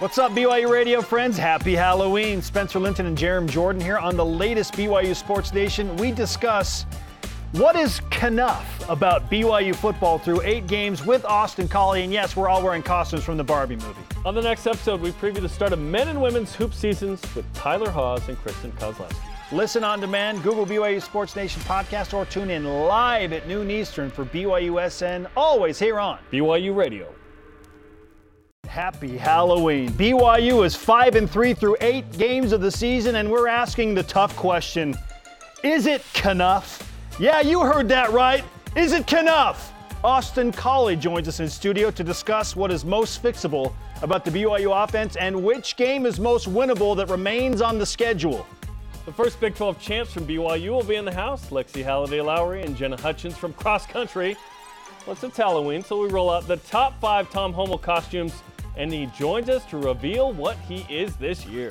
What's up, BYU Radio friends? Happy Halloween. Spencer Linton and Jarom Jordan here on the latest BYU Sports Nation. We discuss what is enough about BYU football through eight games with Austin Collie. And yes, we're all wearing costumes from the Barbie movie. On the next episode, we preview the start of men and women's hoop seasons with Tyler Haws and Kristen Kozlowski. Listen on demand, Google BYU Sports Nation podcast, or tune in live at noon Eastern for BYUSN, always here on BYU Radio. Happy Halloween. BYU is 5 and 3 through 8 games of the season and we're asking the tough question. Is it Kenough? Yeah, you heard that right. Is it Kenough? Austin Collie joins us in studio to discuss what is most fixable about the BYU offense and which game is most winnable that remains on the schedule. The first Big 12 champs from BYU will be in the house. Lexy Halladay-Lowry and Jenna Hutchins from cross country. Plus, it's Halloween, so we roll out the top five Tom Holmoe costumes and he joins us to reveal what he is this year.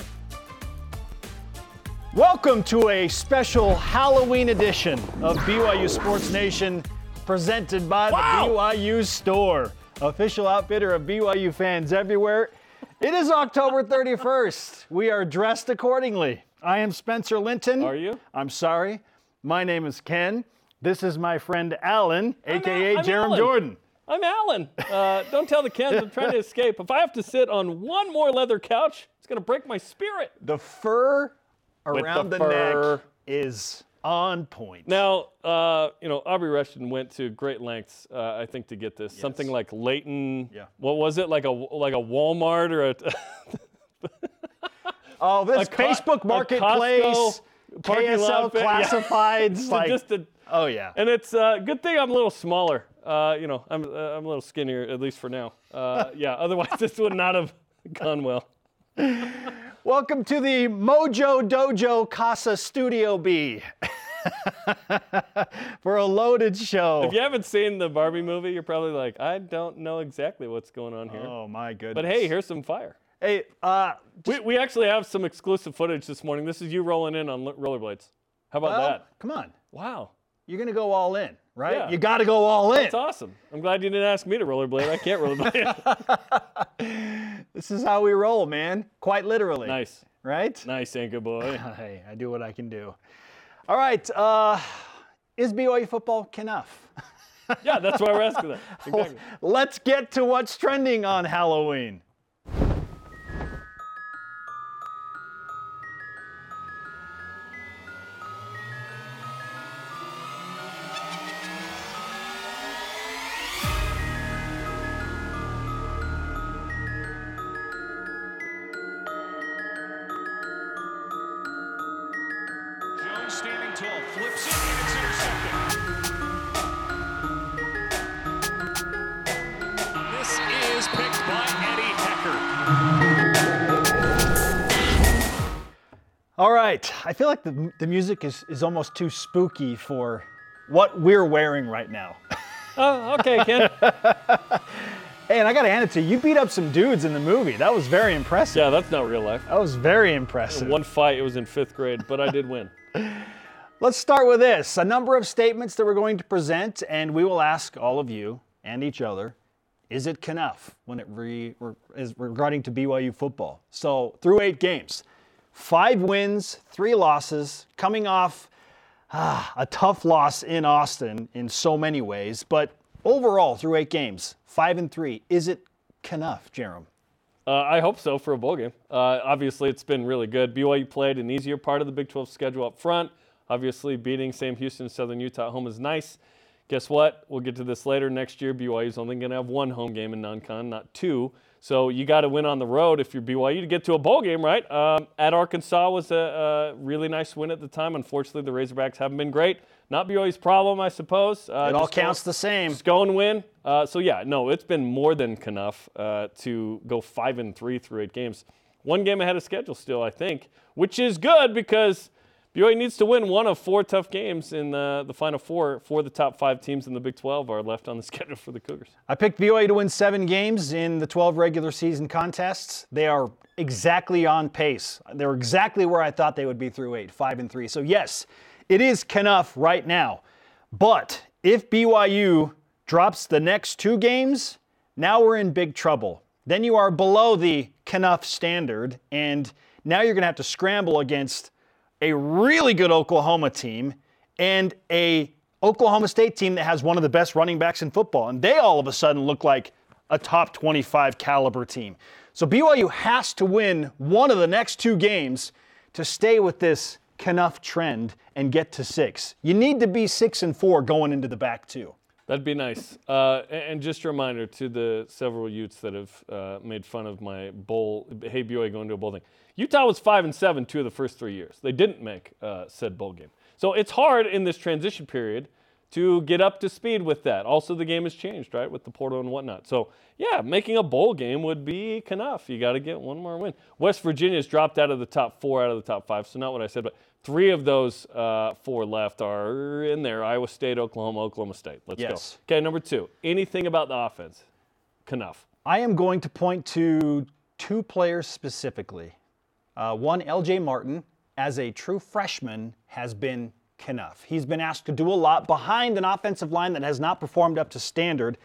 Welcome to a special Halloween edition of BYU Sports Nation presented by wow. the BYU Store, official outfitter of BYU fans everywhere. It is October 31st. We are dressed accordingly. I am Spencer Linton. Are you? I'm sorry. My name is Ken. This is my friend Alan, I'm aka Al- Jarom Jordan. I'm Alan. Uh, don't tell the Kens I'm trying to escape. If I have to sit on one more leather couch, it's going to break my spirit. The fur around the the, fur. neck is on point. Now, uh, you know, Aubrey Rushton went to great lengths, uh, I think, to get this. Something like Leighton. Yeah. What was it? Like a like a Walmart or a oh, this a Facebook a Marketplace, KSL lot fit- yeah. classifieds, like, just a. oh yeah. And it's a uh, good thing I'm a little smaller. Uh, you know, I'm uh, I'm a little skinnier at least for now. Uh, yeah. Otherwise, this would not have gone well. Welcome to the Mojo Dojo Casa Studio B for a loaded show. If you haven't seen the Barbie movie, you're probably like, I don't know exactly what's going on here. oh my goodness. But hey, here's some fire. hey, uh, We, we actually have some exclusive footage this morning. This is you rolling in on rollerblades. How about well, that? come on, Wow. you're gonna go all in, right? Yeah. You got to go all in. That's awesome. I'm glad you didn't ask me to rollerblade. I can't rollerblade. This is how we roll, man. Quite literally. nice. Right? Nice, Anchor boy. Hey, I do what I can do. All right. Uh, is BYU football enough? Yeah, that's why we're asking that. Exactly. Let's get to what's trending on Halloween. All right. I feel like the, the music is, is almost too spooky for what we're wearing right now. Oh, okay, Ken. Hey, and I got to hand it to you. You beat up some dudes in the movie. That was very impressive. Yeah, that's not real life. That was very impressive. One fight, it was in fifth grade, but I did win. Let's start with this a number of statements that we're going to present, and we will ask all of you and each other is it enough when it re, re- is regarding to BYU football? So, through eight games, five wins, three losses, coming off ah, a tough loss in Austin in so many ways, but overall, through eight games, five and three, is it enough, Jarom? Uh, I hope so for a bowl game. Uh, obviously, it's been really good. BYU played an easier part of the Big 12 schedule up front. Obviously, beating Sam Houston Southern Utah at home is nice. Guess what? We'll get to this later. Next year, BYU is only going to have one home game in non-con, not two. So you got to win on the road if you're BYU to get to a bowl game, right? Um, at Arkansas was a, a really nice win at the time. Unfortunately, the Razorbacks haven't been great. Not BYU's problem, I suppose. Uh, It all just go- counts the same. just go and win. Uh, so yeah, no, it's been more than enough uh, to go five and three through eight games. One game ahead of schedule still, I think, which is good because BYU needs to win one of four tough games in the, the final four. Four of the top five teams in the Big 12 are left on the schedule for the Cougars. I picked BYU to win seven games in the 12 regular season contests. They are exactly on pace. They're exactly where I thought they would be through eight, five and three. So yes, it is enough right now. But if BYU drops the next two games, now we're in big trouble. then you are below the Kenough standard, and now you're going to have to scramble against a really good Oklahoma team and a Oklahoma State team that has one of the best running backs in football, and they all of a sudden look like a top 25 caliber team. So BYU has to win one of the next two games to stay with this Kenough trend and get to six. You need to be six and four going into the back two. That'd be nice. Uh, and, just a reminder to the several Utes that have uh, made fun of my bowl, hey BYU going to a bowl thing. Utah was five and seven two of the first three years. They didn't make uh, said bowl game. So it's hard in this transition period to get up to speed with that. Also, the game has changed, right, with the portal and whatnot. So, yeah, making a bowl game would be enough. You got to get one more win. West Virginia's dropped out of the top four out of the top five, so not what I said, but three of those uh, four left are in there Iowa State, Oklahoma, Oklahoma State. Let's Yes. go. Okay, number two. Anything about the offense? Enough. I am going to point to two players specifically. Uh, one, LJ Martin, as a true freshman, has been Kenough. He's been asked to do a lot behind an offensive line that has not performed up to standard.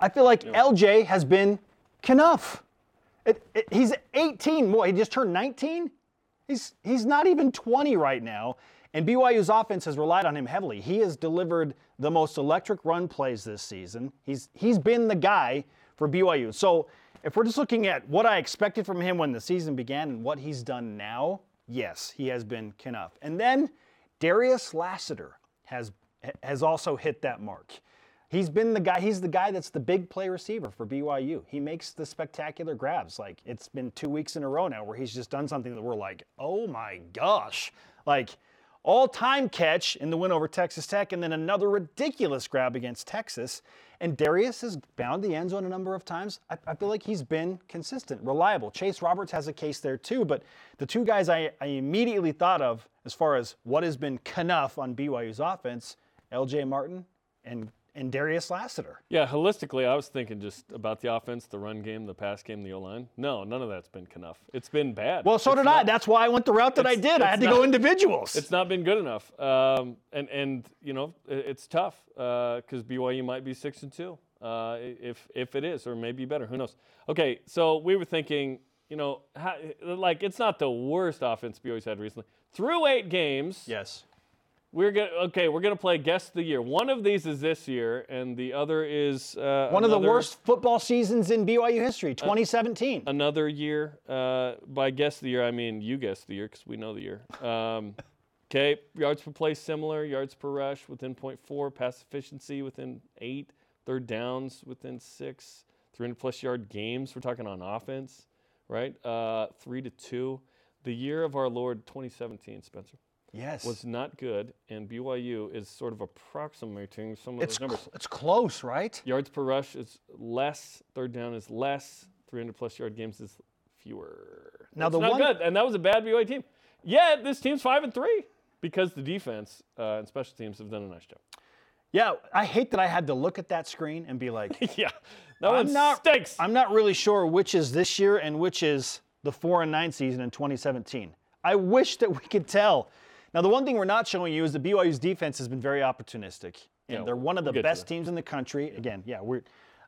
I feel like LJ has been Kenough. It, it, he's 18. More. He just turned 19. He's he's not even 20 right now, and BYU's offense has relied on him heavily. He has delivered the most electric run plays this season. He's he's been the guy for BYU. So if we're just looking at what I expected from him when the season began and what he's done now, yes, he has been Kenough. And then Darius Lassiter has has also hit that mark. He's been the guy. He's the guy that's the big play receiver for BYU. He makes the spectacular grabs. Like it's been two weeks in a row now where he's just done something that we're like, oh my gosh, like all-time catch in the win over Texas Tech, and then another ridiculous grab against Texas. And Darius has bound the end zone a number of times. I, I feel like he's been consistent, reliable. Chase Roberts has a case there too, but the two guys I, I immediately thought of as far as what has been Kenough on BYU's offense, L.J. Martin and and Darius Lassiter. Yeah, holistically, I was thinking just about the offense, the run game, the pass game, the O line. No, none of that's been enough. It's been bad. Well, so It's did I. That's why I went the route that I did. I had to not- go individuals. It's not been good enough, um, and and you know it's tough because BYU might be six and two uh, if if it is, or maybe better. Who knows? Okay, so we were thinking, you know, how, like it's not the worst offense BYU's had recently. Through eight games, yes. We're gonna okay. We're gonna play guess of the year. One of these is this year, and the other is uh, One of the worst football seasons in BYU history, 2017. another year. Uh, by guess of the year, I mean you guess the year because we know the year. Um, okay, yards per play similar, yards per rush within 0.4, pass efficiency within eight, third downs within six, 300 plus yard games. We're talking on offense, right? Uh, three to two. The year of our Lord 2017, Spencer, yes. was not good, and BYU is sort of approximating some of it's, those numbers. cl- it's close, right? Yards per rush is less. Third down is less. 300 plus yard games is fewer. Now, It's the not one- good, and that was a bad BYU team. Yet this team's five and three because the defense uh, and special teams have done a nice job. Yeah, I hate that I had to look at that screen and be like, yeah, that one I'm not, stinks. I'm not really sure which is this year and which is the 4 and 9 season in 2017. I wish that we could tell. Now, the one thing we're not showing you is the BYU's defense has been very opportunistic. And Yeah, they're one of the we'll best teams in the country. Again, yeah, we're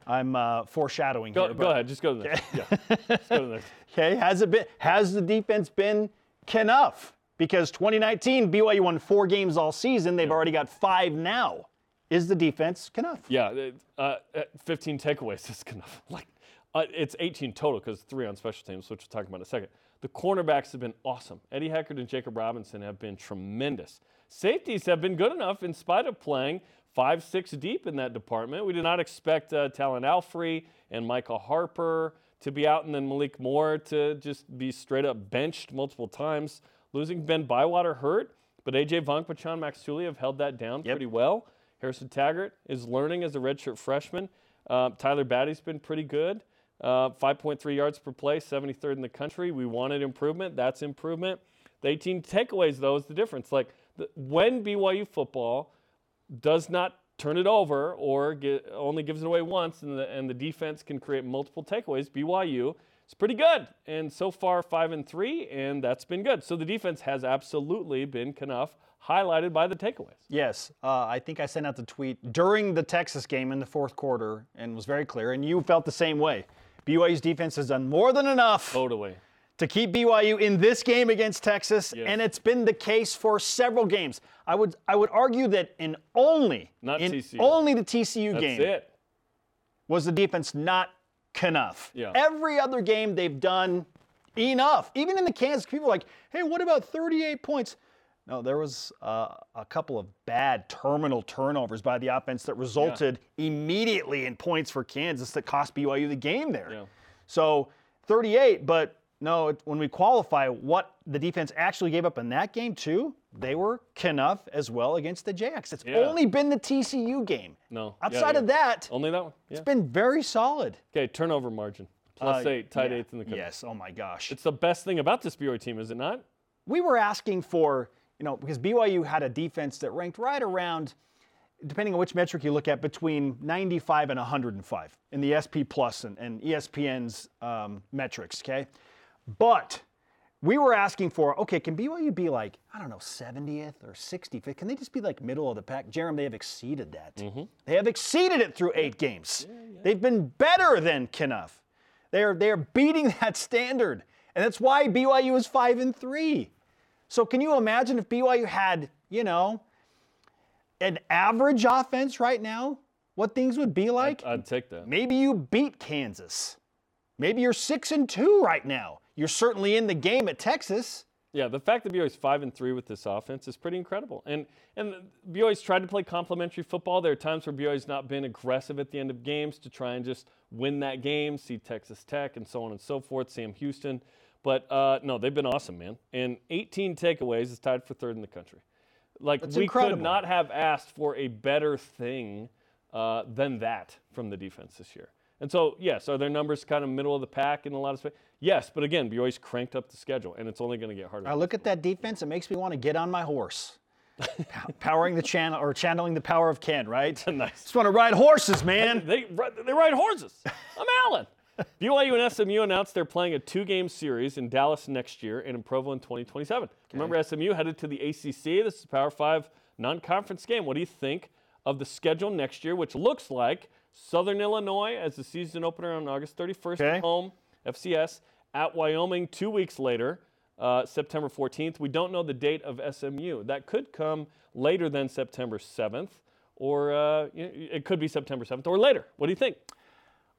I'm uh, foreshadowing go, here. go ahead, just go to the next. Yeah, go to the next. Okay, has it been has the defense been enough? Because 2019 BYU won four games all season. They've already got five now. Is the defense enough? Yeah, uh, uh, 15 takeaways is enough. Like, uh, it's 18 total because three on special teams, which we'll talk about in a second. The cornerbacks have been awesome. Eddie Heckard and Jakob Robinson have been tremendous. Safeties have been good enough in spite of playing five, six deep in that department. We did not expect uh, Talan Alfrey and Michael Harper to be out, and then Malik Moore to just be straight up benched multiple times. Losing Ben Bywater hurt, but AJ Vongphachanh, Max Tooley have held that down Yep. pretty well. Harrison Taggart is learning as a redshirt freshman. Uh, Tyler Batty's been pretty good. Uh, 5.3 yards per play, 73rd in the country. We wanted improvement. That's improvement. The 18 takeaways, though, is the difference. Like the, when BYU football does not turn it over or get, only gives it away once, and the, and the defense can create multiple takeaways, BYU is pretty good. And so far, five and three, and that's been good. So the defense has absolutely been enough, highlighted by the takeaways. Yes, uh, I think I sent out the tweet during the Texas game in the fourth quarter and was very clear, and you felt the same way. BYU's defense has done more than enough Totally. to keep BYU in this game against Texas, Yes. and it's been the case for several games. I would I would argue that in only Not in TCU. only the TCU That's game it. was the defense not enough. Yeah. Every other game they've done enough. Even in the Kansas, people are like, hey, what about 38 points? No, there was uh, a couple of bad terminal turnovers by the offense that resulted immediately in points for Kansas that cost BYU the game there. Yeah. So 38, but no, it- when we qualify what the defense actually gave up in that game too, they were enough as well against the Jacks. It's Yeah. only been the TCU game. No. Yeah, Outside yeah. of that, Only that one. Yeah. it's been very solid. Okay, turnover margin. Plus Uh, eight, tied yeah. eighth in the country. Yes. Oh my gosh. It's the best thing about this BYU team, is it not? we were asking for, you know, because BYU had a defense that ranked right around, depending on which metric you look at, between 95 and 105 in the SP Plus and, and ESPN's um, metrics. Okay, but we were asking for, okay, can BYU be like, I don't know, 70th or 65th? Can they just be like middle of the pack? Jarom, they have exceeded that. They have exceeded it through eight games. They've been better than Kenough. They are they are beating that standard, and that's why BYU is five and three. So can you imagine if BYU had, you know, an average offense right now? What things would be like? I'd take that. Maybe you beat Kansas. Maybe you're six and two right now. You're certainly in the game at Texas. Yeah, the fact that BYU's five and three with this offense is pretty incredible. And and BYU's tried to play complementary football. There are times where BYU's not been aggressive at the end of games to try and just win that game. See Texas Tech and so on and so forth. Sam Houston, but uh, no, they've been awesome, man. And 18 takeaways is tied for third in the country. Like That's we incredible. could not have asked for a better thing uh, than that from the defense this year. And so, yes, are their numbers kind of middle of the pack in a lot of space? Yes, but again, BYU's cranked up the schedule, and it's only going to get harder. I look at that defense, it makes me want to get on my horse. Powering the channel or channeling the power of Ken, right? Nice. Just want to ride horses, man. They, ri- they ride horses. I'm Alan. BYU and SMU announced they're playing a two-game series in Dallas next year and in Provo in 2027. Remember, SMU headed to the ACC. This is a Power Five non-conference game. What do you think of the schedule next year, which looks like Southern Illinois as the season opener on August 31st Okay. at home, FCS, at Wyoming two weeks later, uh, September 14th. We don't know the date of SMU. That could come later than September 7th, or uh, it could be September 7th or later. What do you think?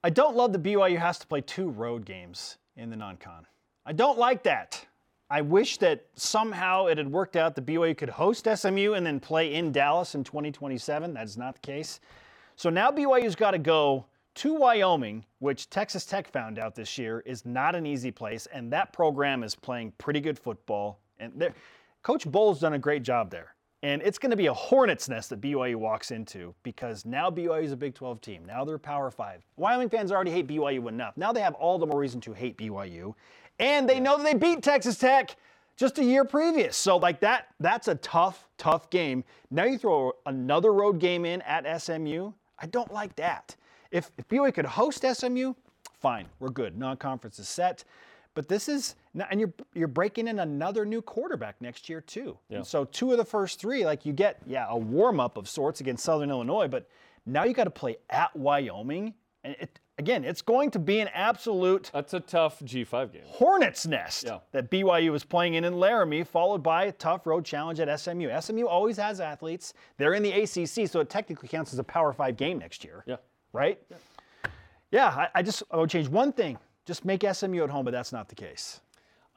I don't love that BYU has to play two road games in the non-con. I don't like that. I wish that somehow it had worked out that BYU could host SMU and then play in Dallas in 2027. That's not the case. So now BYU's got to go to Wyoming, which Texas Tech found out this year is not an easy place, and that program is playing pretty good football. And Coach Bohl's done a great job there. And it's going to be a hornet's nest that BYU walks into because now BYU is a Big 12 team. Now they're Power 5. Wyoming fans already hate BYU enough. Now they have all the more reason to hate BYU. And they know that they beat Texas Tech just a year previous. So like that that's a tough tough game. Now you throw another road game in at SMU. I don't like that. If, if BYU could host SMU, fine. We're good. Non-conference is set. But this is, and you're you're breaking in another new quarterback next year too. And so two of the first three, like you get, yeah, a warm up of sorts against Southern Illinois, but now you got to play at Wyoming, and it, again, it's going to be an absolute That's a tough G5 game. hornet's nest Yeah. that BYU was playing in in Laramie, followed by a tough road challenge at SMU. SMU always has athletes. They're in the ACC, so it technically counts as a Power Five game next year Yeah. right? Yeah, I, I just I would change one thing. Just make SMU at home, but that's not the case.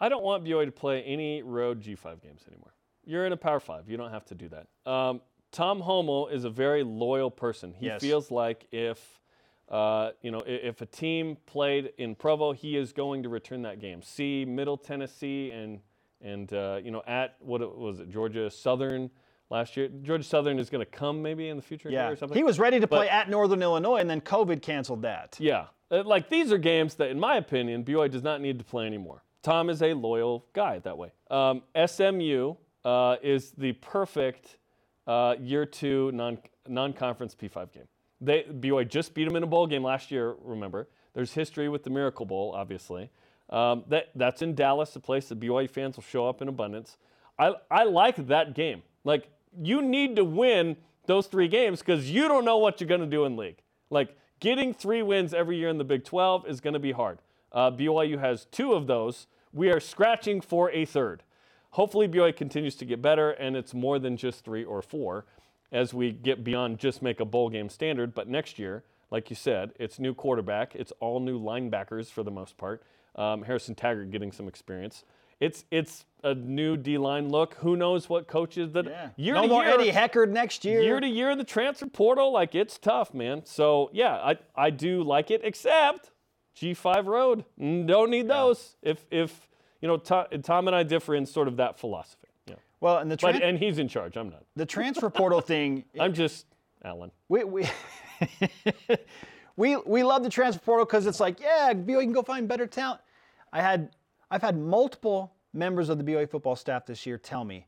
I don't want BYU to play any road G5 games anymore. You're in a Power Five. You don't have to do that. Um, Tom Holmoe is a very loyal person. He Yes. feels like if uh, you know if a team played in Provo, he is going to return that game. See Middle Tennessee and and uh, you know at what it- was it Georgia Southern last year. Georgia Southern is going to come maybe in the future Yeah, or something. he was ready to play at Northern Illinois, and then COVID canceled that. Yeah. Uh, Like these are games that, in my opinion, BYU does not need to play anymore. Tom is a loyal guy that way. Um, SMU uh, is the perfect uh, year two non non conference P5 game. They BYU just beat them in a bowl game last year. Remember, there's history with the Miracle Bowl, obviously. Um, that that's in Dallas, a place that BYU fans will show up in abundance. I I like that game. Like you need to win those three games because you don't know what you're going to do in league. Like getting three wins every year in the Big 12 is going to be hard. Uh, BYU has two of those. We are scratching for a third. Hopefully, BYU continues to get better, and it's more than just three or four as we get beyond just make a bowl game standard. But next year, like you said, it's new quarterback, it's all new linebackers for the most part. Um, Harrison Taggart getting some experience. It's it's a new D line look. Who knows what coaches that Yeah. year no to more year, Eddie Heckard next year. year to year in the transfer portal, like it's tough, man. So yeah, I I do like it, except G5 Road. Don't need those. If if you know Tom, Tom and I differ in sort of that philosophy. Yeah, well, and the but and he's in charge. I'm not. the transfer portal thing. I'm just Alan. We we we we love the transfer portal because it's like, yeah, BYU can go find better talent. I had I've had multiple members of the BYU football staff this year tell me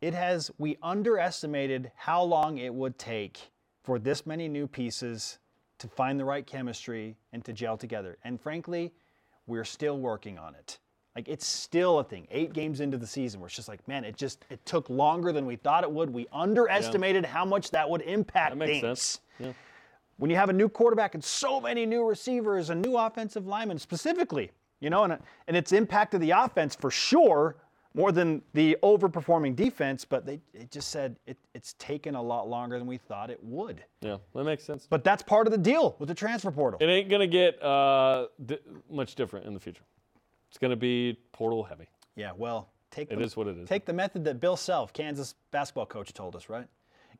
it has we underestimated how long it would take for this many new pieces to find the right chemistry and to gel together. And frankly, we're still working on it. Like it's still a thing. Eight games into the season, where it's just like, man, it just it took longer than we thought it would. We underestimated how much that would impact That makes things sense. Yeah. when you have a new quarterback and so many new receivers and new offensive linemen specifically, you know, and, and it's impacted the offense for sure more than the overperforming defense, but they it just said it, it's taken a lot longer than we thought it would. Yeah, that makes sense. But that's part of the deal with the transfer portal. It ain't gonna get uh, di- much different in the future. It's gonna be portal heavy. yeah, well, take It the, is what it is. Take the method that Bill Self, Kansas basketball coach, told us, right?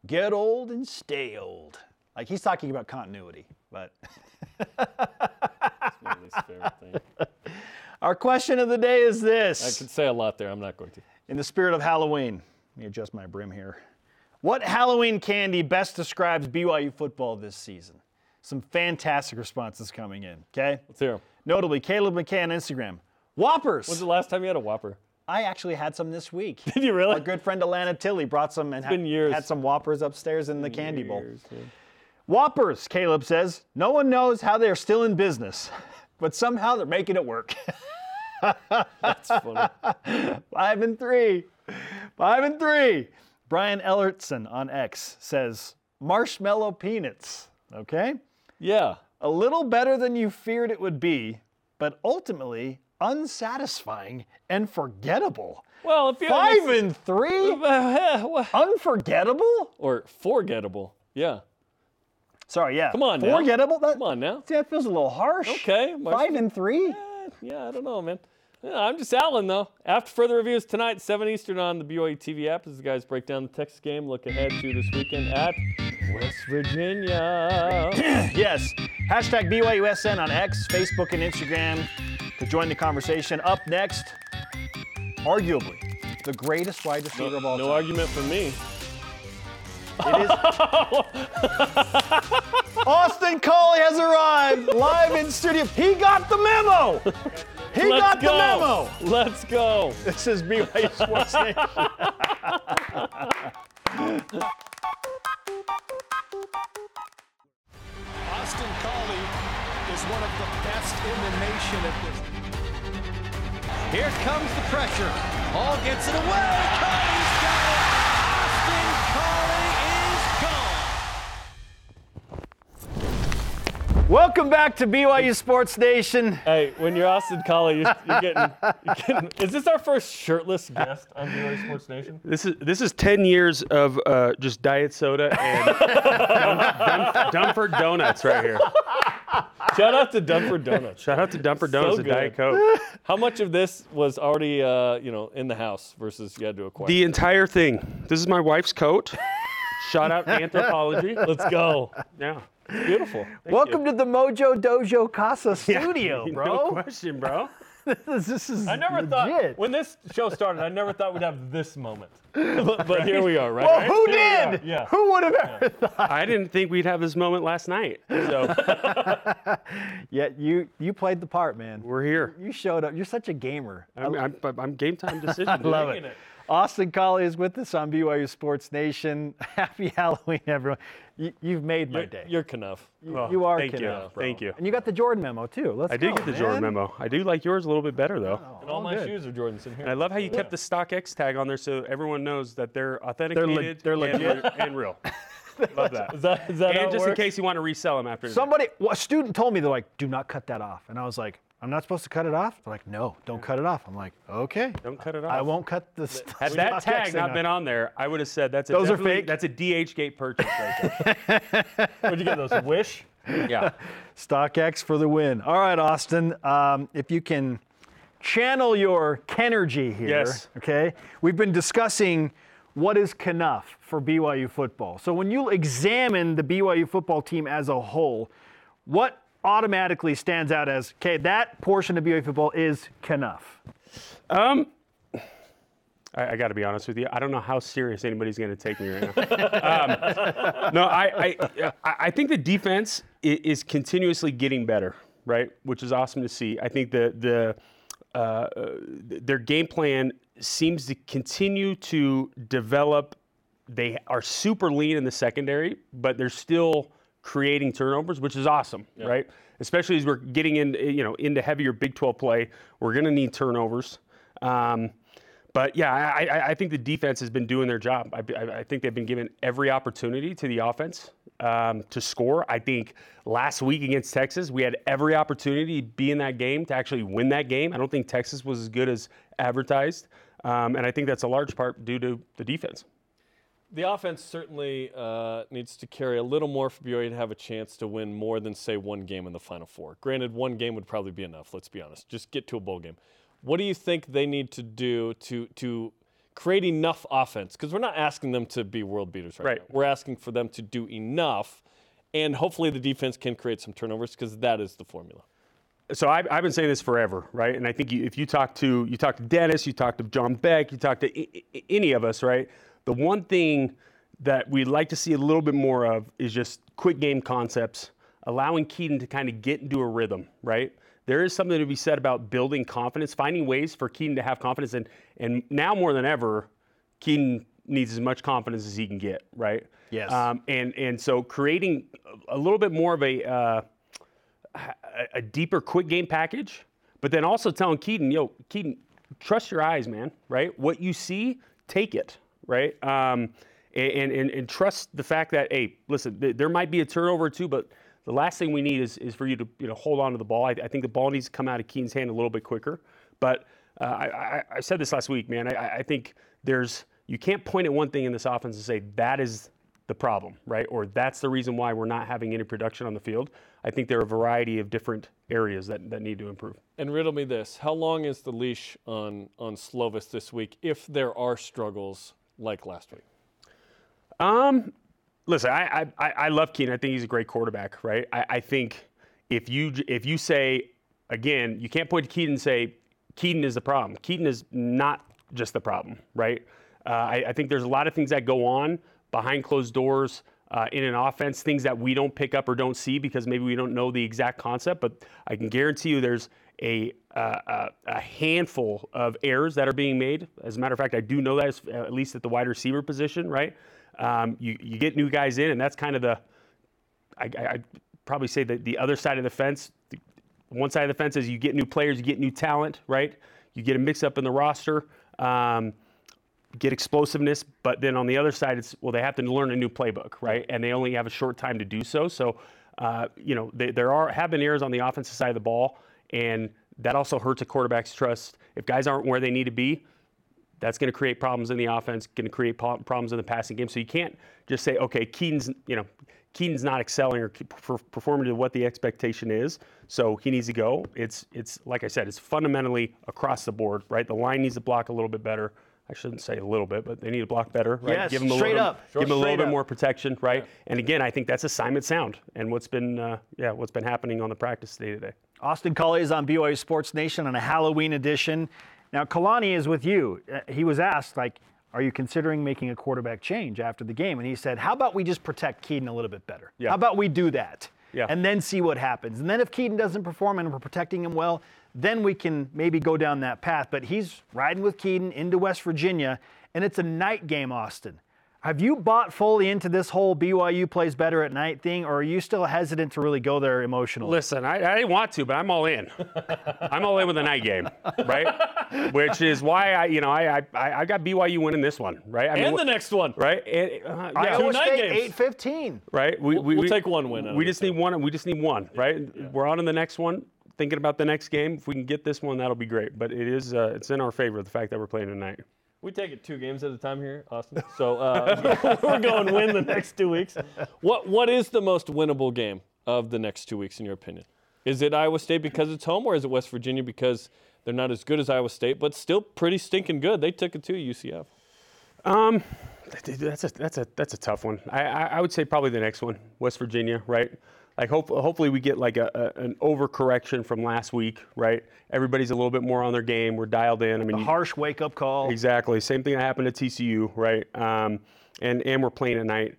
Get old and stay old. Like he's talking about continuity, but It's my least favorite thing. Our question of the day is this. I could say a lot there. I'm not going to. In the spirit of Halloween, let me adjust my brim here. What Halloween candy best describes BYU football this season? Some fantastic responses coming in, okay? Let's hear 'em. Notably, Caleb McKay on Instagram. Whoppers! When's the last time you had a Whopper? I actually had some this week. Did you really? Our good friend Alana Tilly brought some and ha- years. had some Whoppers upstairs in the candy bowl. Yeah. Whoppers, Caleb says. No one knows how they're still in business, but somehow they're making it work. That's funny. Five and three. Five and three. Brian Ellertson on X says marshmallow peanuts. Okay? Yeah. A little better than you feared it would be, but ultimately unsatisfying and forgettable. Well, if you Five and three? Unforgettable? or forgettable. Yeah. Sorry, yeah. Come on now. Forgettable? That, Come on now. See, that feels a little harsh. Okay. Five and three? Eh, yeah, I don't know, man. Yeah, I'm just Alan, though. After further reviews tonight, 7 Eastern on the BYU TV app, as the guys break down the Texas game, look ahead to this weekend at West Virginia. Yes. Hashtag BYUSN on X, Facebook, and Instagram to join the conversation. Up next, arguably the greatest wide receiver of all no time. No argument for me. It is. Austin Collie has arrived live in studio. He got the memo. He Let's got go. the memo. Let's go. This is BYU Sports Nation. Austin Collie is one of the best in the nation at this. Here comes the pressure. Hall gets it away. Collie's Welcome back to BYU Sports Nation. Hey, when you're Austin Collie, you're, you're, getting, you're getting. Is this our first shirtless guest on BYU Sports Nation? This is this is ten years of uh, just diet soda and Dum- Dunford donuts right here. Shout out to Dunford Donuts. Shout out to Dunford Donuts and good. Diet Coke. How much of this was already, uh, you know, in the house versus you had to acquire? The entire thing. This is my wife's coat. Shout out Anthropologie. Let's go. Yeah. Beautiful. Welcome to the Mojo Dojo Casa studio, No bro. question, bro. this is I never legit. thought when this show started, I never thought we'd have this moment. But, but here we are, right? Well, Right? who Here we did? Yeah. Who would have ever thought? I didn't think we'd have this moment last night. So Yeah, you you played the part, man. we're here. You showed up. You're such a gamer. I'm, I'm, I'm game time decision. dude. love it. it. Austin Collie is with us on BYU Sports Nation. Happy Halloween, everyone. You, you've made my You're, day. you're Kenough. Oh, you are Thank you. Bro. Thank you. And you got the Jordan memo too. Let's I did get the Jordan memo. I do like yours a little bit better though. Oh, and all Oh, my good. shoes are Jordans in here. And I love how you kept the StockX tag on there so everyone knows that they're authenticated they're and, legit. and real. Love that. Is that, is that and it just in case you want to resell them after. Somebody, well, a student told me they're like, "Do not cut that off," and I was like, "I'm not supposed to cut it off." They're like, "No, don't cut it off." I'm like, "Okay, Don't cut it off. I won't cut this." Had that tag not been on there, I would have said that's a Those are fake? That's a DHgate purchase right there. Where'd you get those? Wish? yeah. StockX for the win. All right, Austin, um, if you can channel your Kenergy here. Yes. Okay. We've been discussing what is Kenough for BYU football. So when you examine the BYU football team as a whole, what automatically stands out as okay? That portion of BYU football is Kenough. Um, I, I got to be honest with you. I don't know how serious anybody's going to take me right now. um, no, I, I, I think the defense is, is continuously getting better, right? Which is awesome to see. I think the the uh, uh, their game plan seems to continue to develop. They are super lean in the secondary, but they're still creating turnovers, which is awesome, right? Especially as we're getting in, you know, into heavier Big 12 play, we're going to need turnovers. Um, but yeah, I, I, I think the defense has been doing their job. I, I, I think they've been given every opportunity to the offense um, to score. I think last week against Texas, we had every opportunity to be in that game to actually win that game. I don't think Texas was as good as advertised, um, and I think that's a large part due to the defense. The offense certainly uh, needs to carry a little more for BYU to have a chance to win more than, say, one game in the Final Four. Granted, one game would probably be enough, let's be honest. Just get to a bowl game. What do you think they need to do to, to create enough offense? Because we're not asking them to be world beaters right, Right. now. We're asking for them to do enough, and hopefully the defense can create some turnovers because that is the formula. so I've, I've been saying this forever, right? And I think you, if you talk to you talk to Dennis, you talk to John Beck, you talk to I- I- any of us, right? The one thing that we'd like to see a little bit more of is just quick game concepts, allowing Kedon to kind of get into a rhythm, right? There is something to be said about building confidence, finding ways for Kedon to have confidence, and and now more than ever, Kedon needs as much confidence as he can get, right? Yes. Um, and and so creating a little bit more of a uh, a, a deeper quick game package, but then also telling Kedon, yo, Kedon, trust your eyes, man, right? What you see, take it, right? Um, and, and, and trust the fact that, hey, listen, th- there might be a turnover or two, but the last thing we need is, is for you to you know hold on to the ball. I, I think the ball needs to come out of Kedon's hand a little bit quicker. But uh, I, I, I said this last week, man. I, I think there's you can't point at one thing in this offense and say that is the problem, right? Or that's the reason why we're not having any production on the field. I think there are a variety of different areas that, that need to improve. And riddle me this: How long is the leash on on Slovis this week if there are struggles like last week? Um, listen, I I, I love Kedon. I think he's a great quarterback, right? I, I think if you if you say again, you can't point to Kedon and say Kedon is the problem. Kedon is not just the problem, right? Uh, I, I think there's a lot of things that go on behind closed doors uh, in an offense, things that we don't pick up or don't see because maybe we don't know the exact concept. But I can guarantee you, there's a uh, a, handful of errors that are being made. As a matter of fact, I do know that uh, at least at the wide receiver position, right? Um, you you get new guys in, and that's kind of the I, I'd probably say that the other side of the fence, one side of the fence is you get new players, you get new talent, right? You get a mix up in the roster, um, get explosiveness, but then on the other side, it's well, they have to learn a new playbook, right? And they only have a short time to do so. So, uh, you know, they, there are have been errors on the offensive side of the ball, and that also hurts a quarterback's trust. If guys aren't where they need to be, that's going to create problems in the offense, going to create problems in the passing game. So you can't just say, okay, Kedon's, you know, Kedon's not excelling or performing to what the expectation is, so he needs to go. It's, it's like I said, it's fundamentally across the board, right? The line needs to block a little bit better. I shouldn't say a little bit, but they need to block better, right? Yes, give them a straight little, up. Give them a little bit more protection, right? And again, I think that's assignment sound, and what's been, uh, yeah, what's been happening on the practice day today. Austin Collie is on BYU Sports Nation on a Halloween edition. Now, Kalani is with you. Uh, He was asked, like, are you considering making a quarterback change after the game? And he said, how about we just protect Kedon a little bit better? Yeah. How about we do that? Yeah. And then see what happens. And then if Kedon doesn't perform and we're protecting him well, then we can maybe go down that path. But he's riding with Kedon into West Virginia, and it's a night game, Austin. Have you bought fully into this whole BYU plays better at night thing, or are you still hesitant to really go there emotionally? Listen, I, I didn't want to, but I'm all in. I'm all in with the night game, right? which is why I, you know, I, I, I got BYU winning this one, right? I and wh- the next one. right? And, uh, yeah, Iowa night State, games. 815. right? We, we, we'll we- take one win We just this need one. We just need one, right? We're on to the next one. Thinking about the next game. If we can get this one, that'll be great. But it is, uh, it's in our favor the fact that we're playing tonight. We take it two games at a time here, Austin. So uh, we're going to win the next two weeks. What What is the most winnable game of the next two weeks, in your opinion? Is it Iowa State because it's home, or is it West Virginia because they're not as good as Iowa State, but still pretty stinking good? They took it to UCF. Um, that's a that's a that's a tough one. I, I I would say probably the next one, West Virginia, right? Like hope, hopefully we get like a, a an overcorrection from last week, right? Everybody's a little bit more on their game. We're dialed in. I mean, you- Harsh wake up call. Exactly. Same thing that happened at TCU, right? Um, and and we're playing at night.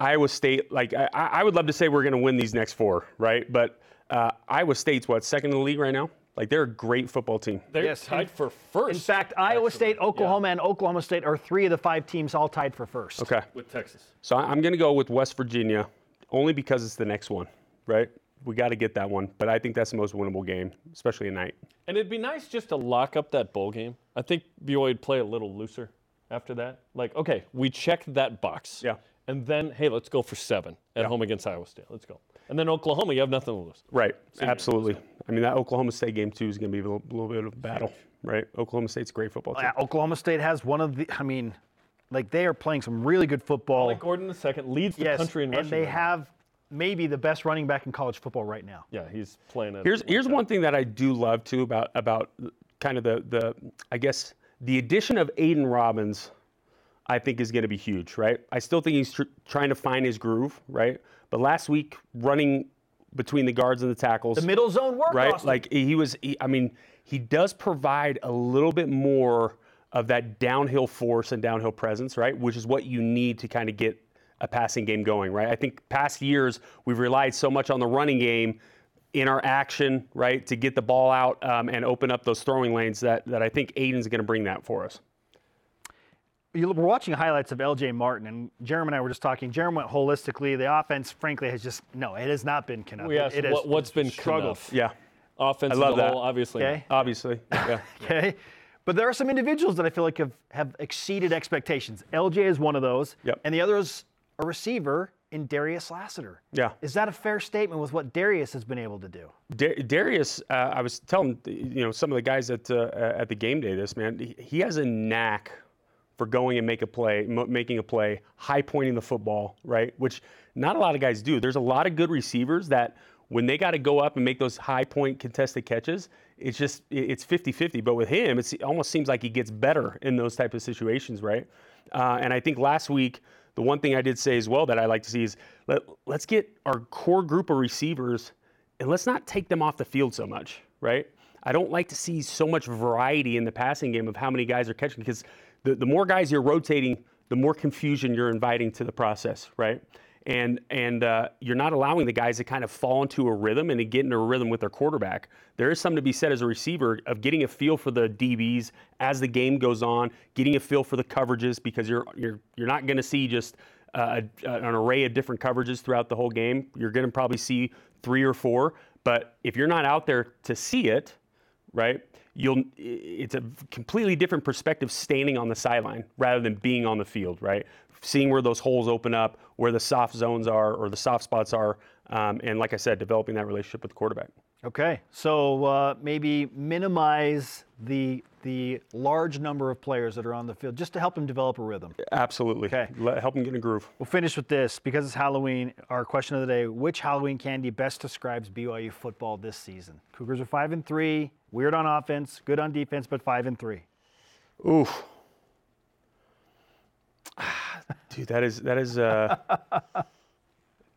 Iowa State, like I, I would love to say we're going to win these next four, right? But uh, Iowa State's what second in the league right now. Like they're a great football team. They're Yes. tied for first. In fact, Iowa State, Oklahoma, and Oklahoma State are three of the five teams all tied for first. Okay. with Texas. So I- I'm going to go with West Virginia, only because it's the next one, right? We got to get that one, but I think that's the most winnable game, especially at night. And it'd be nice just to lock up that bowl game. I think BYU would play a little looser after that. Like, okay, we checked that box. Yeah. And then, hey, let's go for seven at home against Iowa State. Let's go. And then Oklahoma, you have nothing to lose. Right. Absolutely. I mean, that Oklahoma State game too is going to be a little, little bit of a battle, right? Oklahoma State's a great football team. Yeah, Oklahoma State has one of the. I mean, like they are playing some really good football. Like Gordon the second leads the yes, country in rushing. and they right now. have maybe the best running back in college football right now. Yeah, he's playing it. Here's like here's that. one thing that I do love too about about kind of the the I guess the addition of Aidan Robbins, I think is going to be huge, right? I still think he's tr- trying to find his groove, right? But last week running between the guards and the tackles, The middle zone work, right? Austin. Like he was, he, I mean, he does provide a little bit more of that downhill force and downhill presence, right? Which is what you need to kind of get a passing game going, right? I think past years we've relied so much on the running game in our action, right, to get the ball out um, and open up those throwing lanes that, that I think Aidan's going to bring that for us. You- We're watching highlights of LJ Martin, and Jarom and I were just talking. Jarom went holistically. The offense, frankly, has just no. It has not been Kenough. We asked it, it has- what, what's been struggled. Yeah, Offense I love that. whole, obviously. Okay. obviously. Yeah. Okay. But there are some individuals that I feel like have, have exceeded expectations. LJ is one of those. Yep. And the other is a receiver in Darius Lassiter. Yeah. Is that a fair statement with what Darius has been able to do? Da- Darius, uh, I was telling you know some of the guys at uh, at the game day this man, he, he has a knack for going and make a play, making a play, high pointing the football, right? Which not a lot of guys do. There's a lot of good receivers that when they got to go up and make those high point contested catches, it's just it's 50-50. But with him, it almost seems like he gets better in those type of situations, right? Uh, and I think last week. The one thing I did say as well that I like to see is let, let's get our core group of receivers and let's not take them off the field so much, right? I don't like to see so much variety in the passing game of how many guys are catching because the, the more guys you're rotating, the more confusion you're inviting to the process, right? And and uh, you're not allowing the guys to kind of fall into a rhythm and to get into a rhythm with their quarterback. There is something to be said as a receiver of getting a feel for the DBs as the game goes on, getting a feel for the coverages because you're you're you're not going to see just uh, an array of different coverages throughout the whole game. You're going to probably see three or four, but if you're not out there to see it, right? You'll it's a completely different perspective standing on the sideline rather than being on the field, right? Seeing where those holes open up, where the soft zones are or the soft spots are, um, and like I said, developing that relationship with the quarterback. Okay. So uh, maybe minimize the the large number of players that are on the field just to help them develop a rhythm. Absolutely. Okay. Let, help them get in a groove. We'll finish with this because it's Halloween. Our question of the day: Which Halloween candy best describes BYU football this season? Cougars are five and three. Weird on offense, good on defense, but five and three. Oof. Dude, that is that is uh,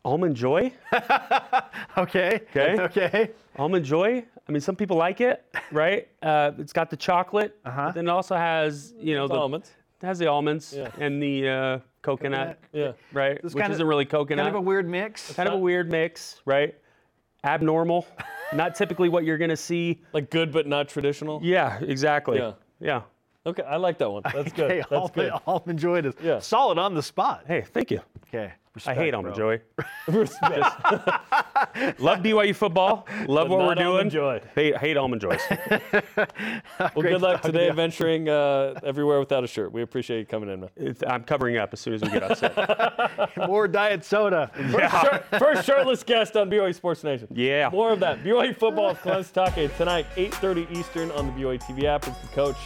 almond joy. Okay. Okay. Okay. Almond Joy. I mean, some people like it, right? Uh, it's got the chocolate, Uh-huh. then it also has, you know, The the almonds. It has the almonds Yeah. and the uh, coconut, Yeah. right? It's Which kind of- isn't really coconut. Kind of a weird mix. It's kind of a weird mix, right? Abnormal, not typically what you're gonna see. Like good but not traditional. Yeah, exactly. Yeah. yeah. Okay, I like that one. That's good. Okay, That's almond, good. almond joy is Yeah. solid on the spot. Hey, thank you. Okay. I hate Almond bro. Joy. Love BYU football. Love But what we're not Almond doing. Joy. Hate, hate Almond Joys. Well, Great good luck today to venturing uh, everywhere without a shirt. We appreciate you coming in, man. It's- I'm covering up as soon as we get upset. More diet soda. Shirt- First shirtless guest on BYU Sports Nation. Yeah. More of that. BYU football with Kalani Sitake tonight, 8:30 Eastern on the BYU TV app. As the coach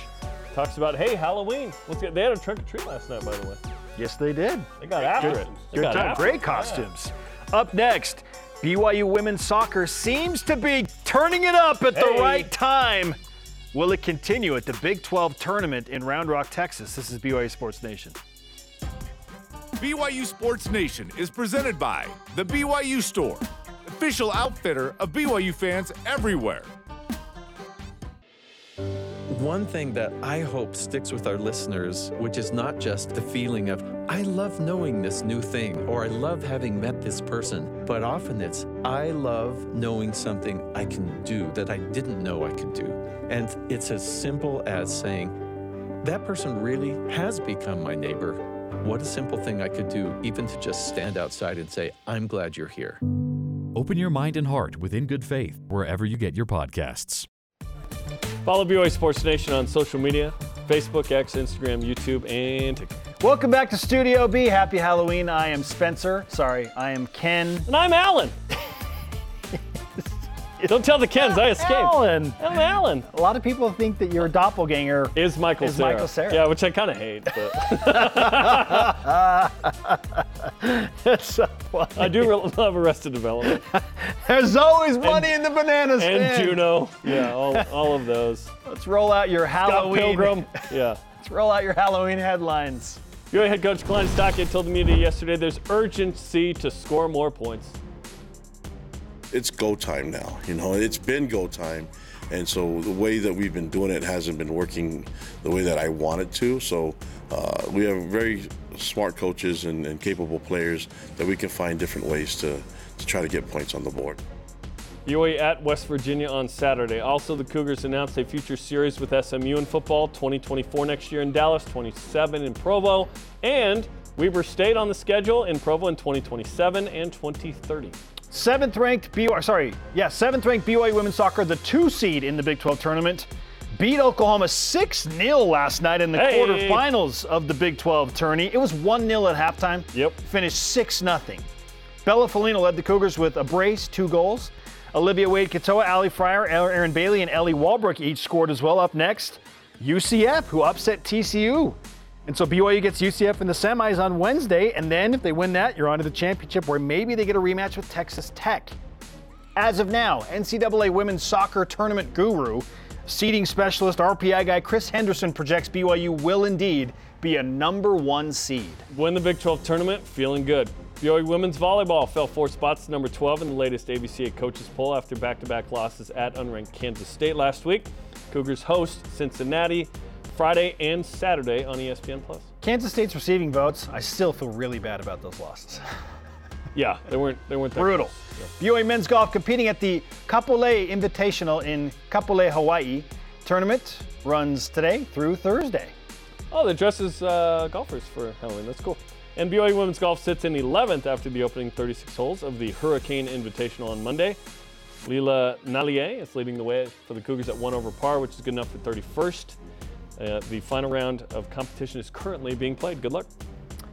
talks about, hey, Halloween. Let's get. They had a trunk or treat last night, by the way. Yes, they did. They got after it. They Good got time. Great it. costumes. Up next, BYU women's soccer seems to be turning it up at the right time. Will it continue at the Big 12 tournament in Round Rock, Texas? This is BYU Sports Nation. BYU Sports Nation is presented by The BYU Store, official outfitter of BYU fans everywhere. One thing that I hope sticks with our listeners, which is not just the feeling of, I love knowing this new thing, or I love having met this person, but often it's, I love knowing something I can do that I didn't know I could do. And it's as simple as saying, that person really has become my neighbor. What a simple thing I could do, even to just stand outside and say, I'm glad you're here. Open your mind and heart with In Good Faith wherever you get your podcasts. Follow BYU Sports Nation on social media Facebook, X, Instagram, YouTube, and TikTok. Welcome back to Studio B. Happy Halloween. I am Spencer. Sorry, I am Ken. And I'm Alan. Don't tell the Kens I escaped. Alan. I'm Alan. A lot of people think that your doppelganger Is Michael Is Cera. Michael Cera. Yeah, which I kind of hate, but That's so funny. I do re- love Arrested Development There's always money in the banana stand. and. Juno. Yeah, all, all of those. Let's roll out your Scott Halloween. Pilgrim. Yeah. Let's roll out your Halloween headlines. BYU head coach Kalani Sitake told the media yesterday there's urgency to score more points. it's go time now. You know, it's been go time. And so the way that we've been doing it hasn't been working the way that I want it to. So uh, we have very smart coaches and, and capable players that we can find different ways to, to try to get points on the board. BYU at West Virginia on Saturday. Also, the Cougars announced a future series with SMU in football 2024 next year in Dallas, 27 in Provo, and Weber State on the schedule in Provo in 2027 and 2030. Seventh ranked BYU, sorry, yeah, seventh ranked BYU women's soccer, the two seed in the Big 12 tournament, beat Oklahoma 6 0 last night in the Hey. quarterfinals of the Big 12 tourney. It was 1 0 at halftime. Yep. Finished 6 0. Bella Felino led the Cougars with a brace, two goals. Olivia Wade Katoa, Ali Fryer, Aaron Bailey, and Ellie Walbrook each scored as well. Up next, UCF, who upset TCU. And so BYU gets UCF in the semis on Wednesday, and then if they win that, you're on to the championship where maybe they get a rematch with Texas Tech. As of now, NCAA women's soccer tournament guru, seeding specialist, RPI guy Chris Henderson projects BYU will indeed be a number one seed. Win the Big 12 tournament, feeling good. BYU women's volleyball fell four spots to number 12 in the latest AVCA coaches poll after back-to-back losses at unranked Kansas State last week. Cougars host Cincinnati Friday and Saturday on ESPN Plus. Kansas State's receiving votes, I still feel really bad about those losses. Yeah, they weren't they weren't that Brutal. close. BYU men's golf competing at the Kapolei Invitational in Kapolei, Hawaii. Tournament runs today through Thursday. Oh, they dress as uh, golfers for Halloween. That's cool. And BYU women's golf sits in 11th after the opening 36 holes of the Hurricane Invitational on Monday. Leela Nallier is leading the way for the Cougars at one over par, which is good enough for 31st. Uh, the final round of competition is currently being played. Good luck.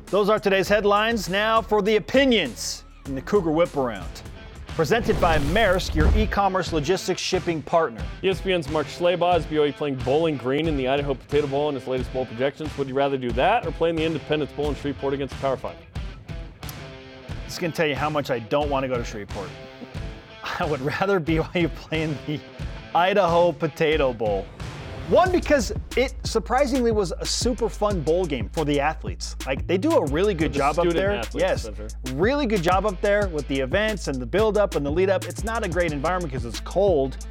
Those are today's headlines. Now for the opinions in the Cougar Whip Around. Presented by Maersk, your e commerce logistics shipping partner. ESPN's Mark Schlabach is BYU playing Bowling Green in the Idaho Potato Bowl in his latest bowl projections. Would you rather do that or play in the Independence Bowl in Shreveport against the Power 5? This is going to tell you how much I don't want to go to Shreveport. I would rather BYU play in the Idaho Potato Bowl. One, because it surprisingly was a super fun bowl game for the athletes. Like, they do a really good the job up there. athletes, yes. Really good job up there with the events and the build up and the lead up. It's not a great environment because it's cold,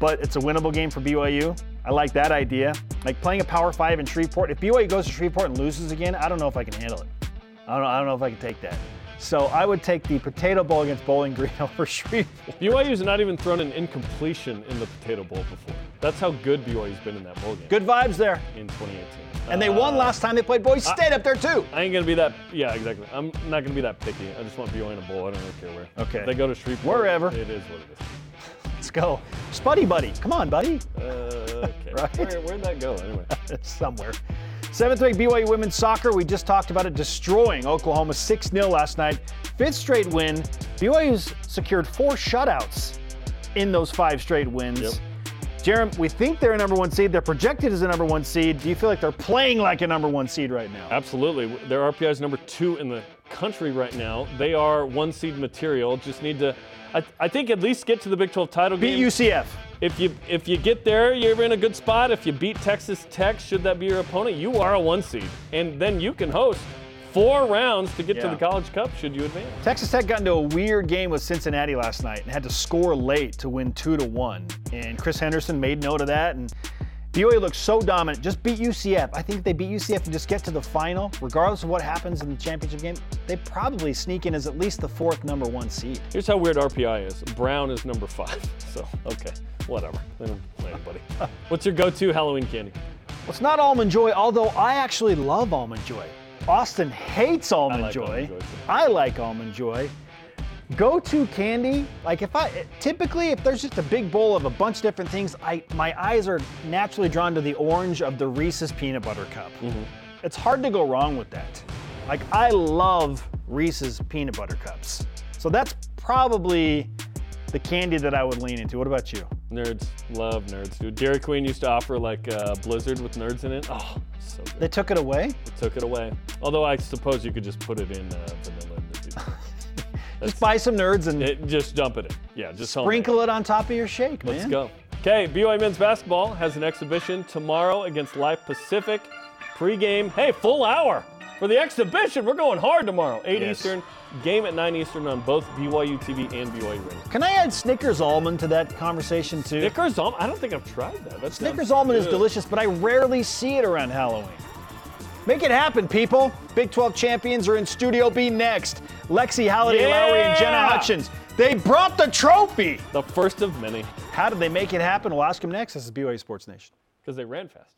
but it's a winnable game for BYU. I like that idea. Like playing a Power Five in Shreveport. If BYU goes to Shreveport and loses again, I don't know if I can handle it. I don't know, I don't know if I can take that. So I would take the Potato Bowl against Bowling Green over Shreveport. BYU's not even thrown an incompletion in the Potato Bowl before. That's how good BYU's been in that bowl game. Good vibes there. In 2018. And they won last time they played Boise State up there too. I ain't gonna be that. Yeah, exactly. I'm not gonna be that picky. I just want BYU in a bowl. I don't really care where. Okay. If they go to Shreveport. Wherever. It is what it is. Let's go. Spuddy Buddy. Come on, buddy. Uh, okay. Right? Where, where'd that go anyway? Somewhere. Seventh ranked BYU women's soccer. We just talked about it destroying Oklahoma 6 0 last night. Fifth straight win. BYU's secured four shutouts in those five straight wins. Yep. Jarom, we think they're a number one seed. They're projected as a number one seed. Do you feel like they're playing like a number one seed right now? Absolutely. Their RPI is number two in the country right now. They are one seed material. Just need to, I, I think, at least get to the Big 12 title Beat game. UCF. If you if you get there, you're in a good spot. If you beat Texas Tech, should that be your opponent, you are a one seed, and then you can host four rounds to get to the College Cup. Should you advance? Texas Tech got into a weird game with Cincinnati last night and had to score late to win two to one. And Chris Henderson made note of that. And BYU looks so dominant. Just beat UCF. I think if they beat UCF and just get to the final, regardless of what happens in the championship game, they probably sneak in as at least the fourth number one seed. Here's how weird RPI is. Brown is number five. So okay, whatever. They don't play anybody. What's your go-to Halloween candy? Well, it's not almond joy, although I actually love almond joy. Austin hates almond like joy. Almond Joy. I like almond joy. Go-to candy, like if I typically if there's just a big bowl of a bunch of different things, I my eyes are naturally drawn to the orange of the Reese's peanut butter cup. Mm-hmm. It's hard to go wrong with that. Like I love Reese's peanut butter cups. So that's probably the candy that I would lean into. What about you? Nerds love nerds, dude. Dairy Queen used to offer like uh, Blizzard with nerds in it. Oh, so good. They took it away? They took it away. Although I suppose you could just put it in uh, vanilla. Just buy some nerds and It, just dump it in. Yeah, just sprinkle it on top of your shake, man. Let's go. Okay, BYU men's basketball has an exhibition tomorrow against Life Pacific. Pre-game, hey, full hour for the exhibition. We're going hard tomorrow. 8 Yes. Eastern, game at 9 Eastern on both BYU TV and BYU Radio. Can I add Snickers almond to that conversation too? Snickers almond? I don't think I've tried that. That Snickers almond is delicious, but I rarely see it around Halloween. Make it happen, people. Big 12 champions are in Studio B next. Lexy Halladay-Lowry and Jenna Hutchins. They brought the trophy. The first of many How did they make it happen? We'll ask them next. This is BYU Sports Nation. because they ran fast.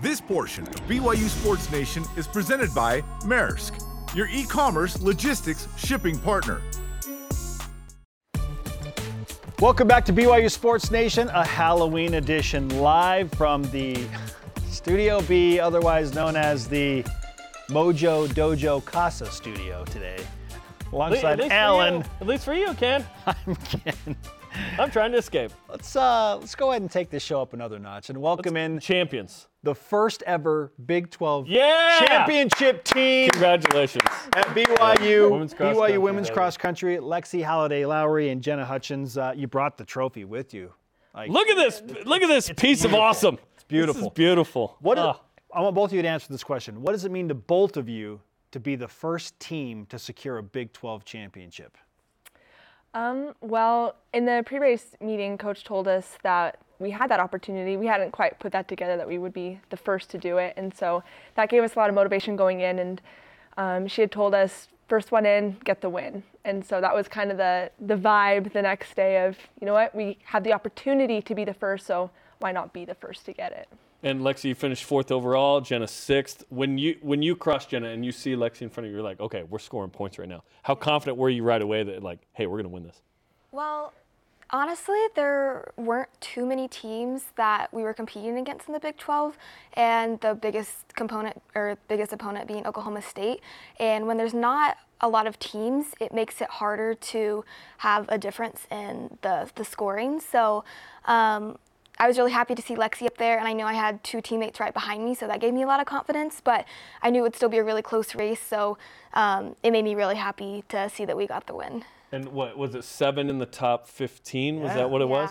This portion of BYU Sports Nation is presented by Maersk, your e commerce logistics shipping partner. Welcome back to BYU Sports Nation, a Halloween edition, live from the Studio B, otherwise known as the Mojo Dojo Casa studio today. Alongside at Alan. You. At least for you, Ken. I'm Ken. I'm trying to escape. Let's uh let's go ahead and take this show up another notch and welcome in Champions. the first ever Big 12 Yeah! championship team Congratulations. at BYU. Women's BYU country, women's baby. cross country. Lexy Halladay-Lowry and Jenna Hutchins. Uh, you brought the trophy with you. Like, Look at this. Look at this piece of awesome. It's beautiful. This is beautiful. What? Ah. I want both of you to answer this question. What does it mean to both of you to be the first team to secure a Big 12 championship? Um, well, in the pre-race meeting, coach told us that we had that opportunity. We hadn't quite put that together that we would be the first to do it, and so that gave us a lot of motivation going in. And um, she had told us, first one in, get the win. And so that was kind of the the vibe the next day of, you know what, we had the opportunity to be the first, so why not be the first to get it? And Lexy, you finished fourth overall. Jenna sixth. When you when you cross Jenna and you see Lexy in front of you, you're like, okay, we're scoring points right now. How confident were you right away that like, hey, we're gonna win this? Well, honestly, there weren't too many teams that we were competing against in the Big 12, and the biggest component or biggest opponent being Oklahoma State. And when there's not a lot of teams, it makes it harder to have a difference in the the scoring. So. Um, I was really happy to see Lexy up there, and I know I had two teammates right behind me, so that gave me a lot of confidence. But I knew it would still be a really close race, so um, it made me really happy to see that we got the win. And what was it? Seven in the top fifteen? Was Yeah. that what it was?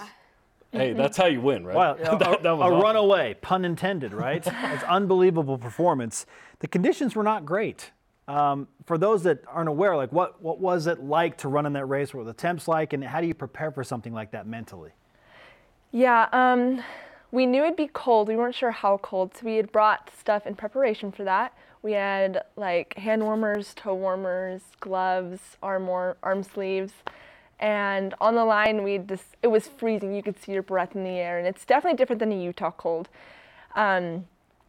Yeah. Hey, that's how you win, right? Well, That- a, that was a awesome. runaway, pun intended, right? it's unbelievable performance. The conditions were not great. Um, for those that aren't aware, like what what was it like to run in that race? What were the temps like, and how do you prepare for something like that mentally? Yeah, um, we knew it'd be cold. We weren't sure how cold, so we had brought stuff in preparation for that. We had like hand warmers, toe warmers, gloves, arm war- arm sleeves. And on the line, we just it was freezing. You could see your breath in the air, and it's definitely different than a Utah cold. Um,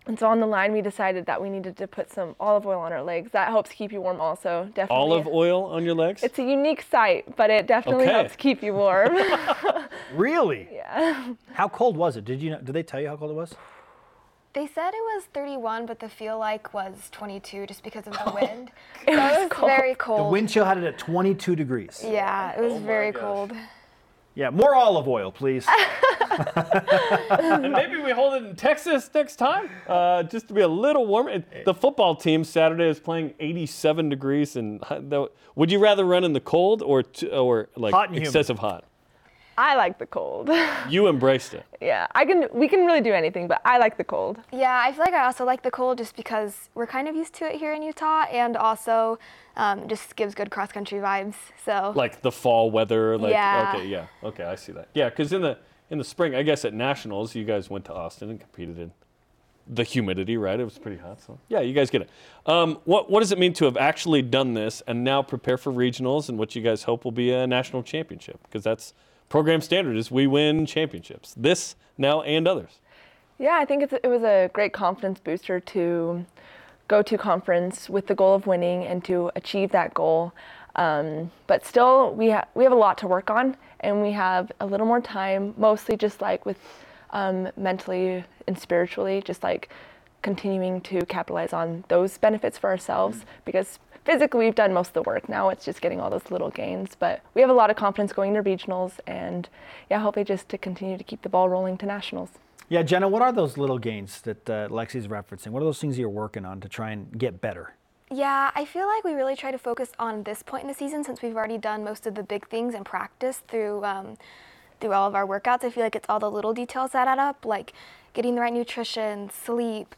and so on the line, we decided that we needed to put some olive oil on our legs. That helps keep you warm, also. Definitely. Olive oil on your legs? It's a unique sight, but it definitely Okay. helps keep you warm. Really? yeah. How cold was it? Did you know, did they tell you how cold it was? They said it was 31, but the feel like was 22 just because of the oh wind. so it was very cold. The wind chill had it at 22 degrees. Yeah, it was oh very cold. Yeah, more olive oil, please. and maybe we hold it in Texas next time, uh, just to be a little warmer. The football team Saturday is playing 87 degrees, and would you rather run in the cold or t- or like Hot and humid. excessive hot? I like the cold. You embraced it. yeah, I can. We can really do anything, but I like the cold. Yeah, I feel like I also like the cold just because we're kind of used to it here in Utah, and also um, just gives good cross country vibes. So Like the fall weather. Like Yeah. okay, yeah, okay, I see that. Yeah, because in the in the spring, I guess at nationals, you guys went to Austin and competed in the humidity, right? It was pretty hot. So yeah, you guys get it. Um, what what does it mean to have actually done this and now prepare for regionals and what you guys hope will be a national championship? Because that's program standard is we win championships. This now and others. Yeah, I think it was a great confidence booster to go to conference with the goal of winning and to achieve that goal. Um, but still, we ha- we have a lot to work on, and we have a little more time. Mostly just like with um, mentally and spiritually, just like continuing to capitalize on those benefits for ourselves because physically we've done most of the work now it's just getting all those little gains but we have a lot of confidence going to regionals and yeah hopefully just to continue to keep the ball rolling to nationals Yeah, Jenna, what are those little gains that uh, Lexy's referencing? What are those things you're working on to try and get better? Yeah, I feel like we really try to focus on this point in the season since we've already done most of the big things in practice through um, through all of our workouts. I feel like it's all the little details that add up, like getting the right nutrition, sleep,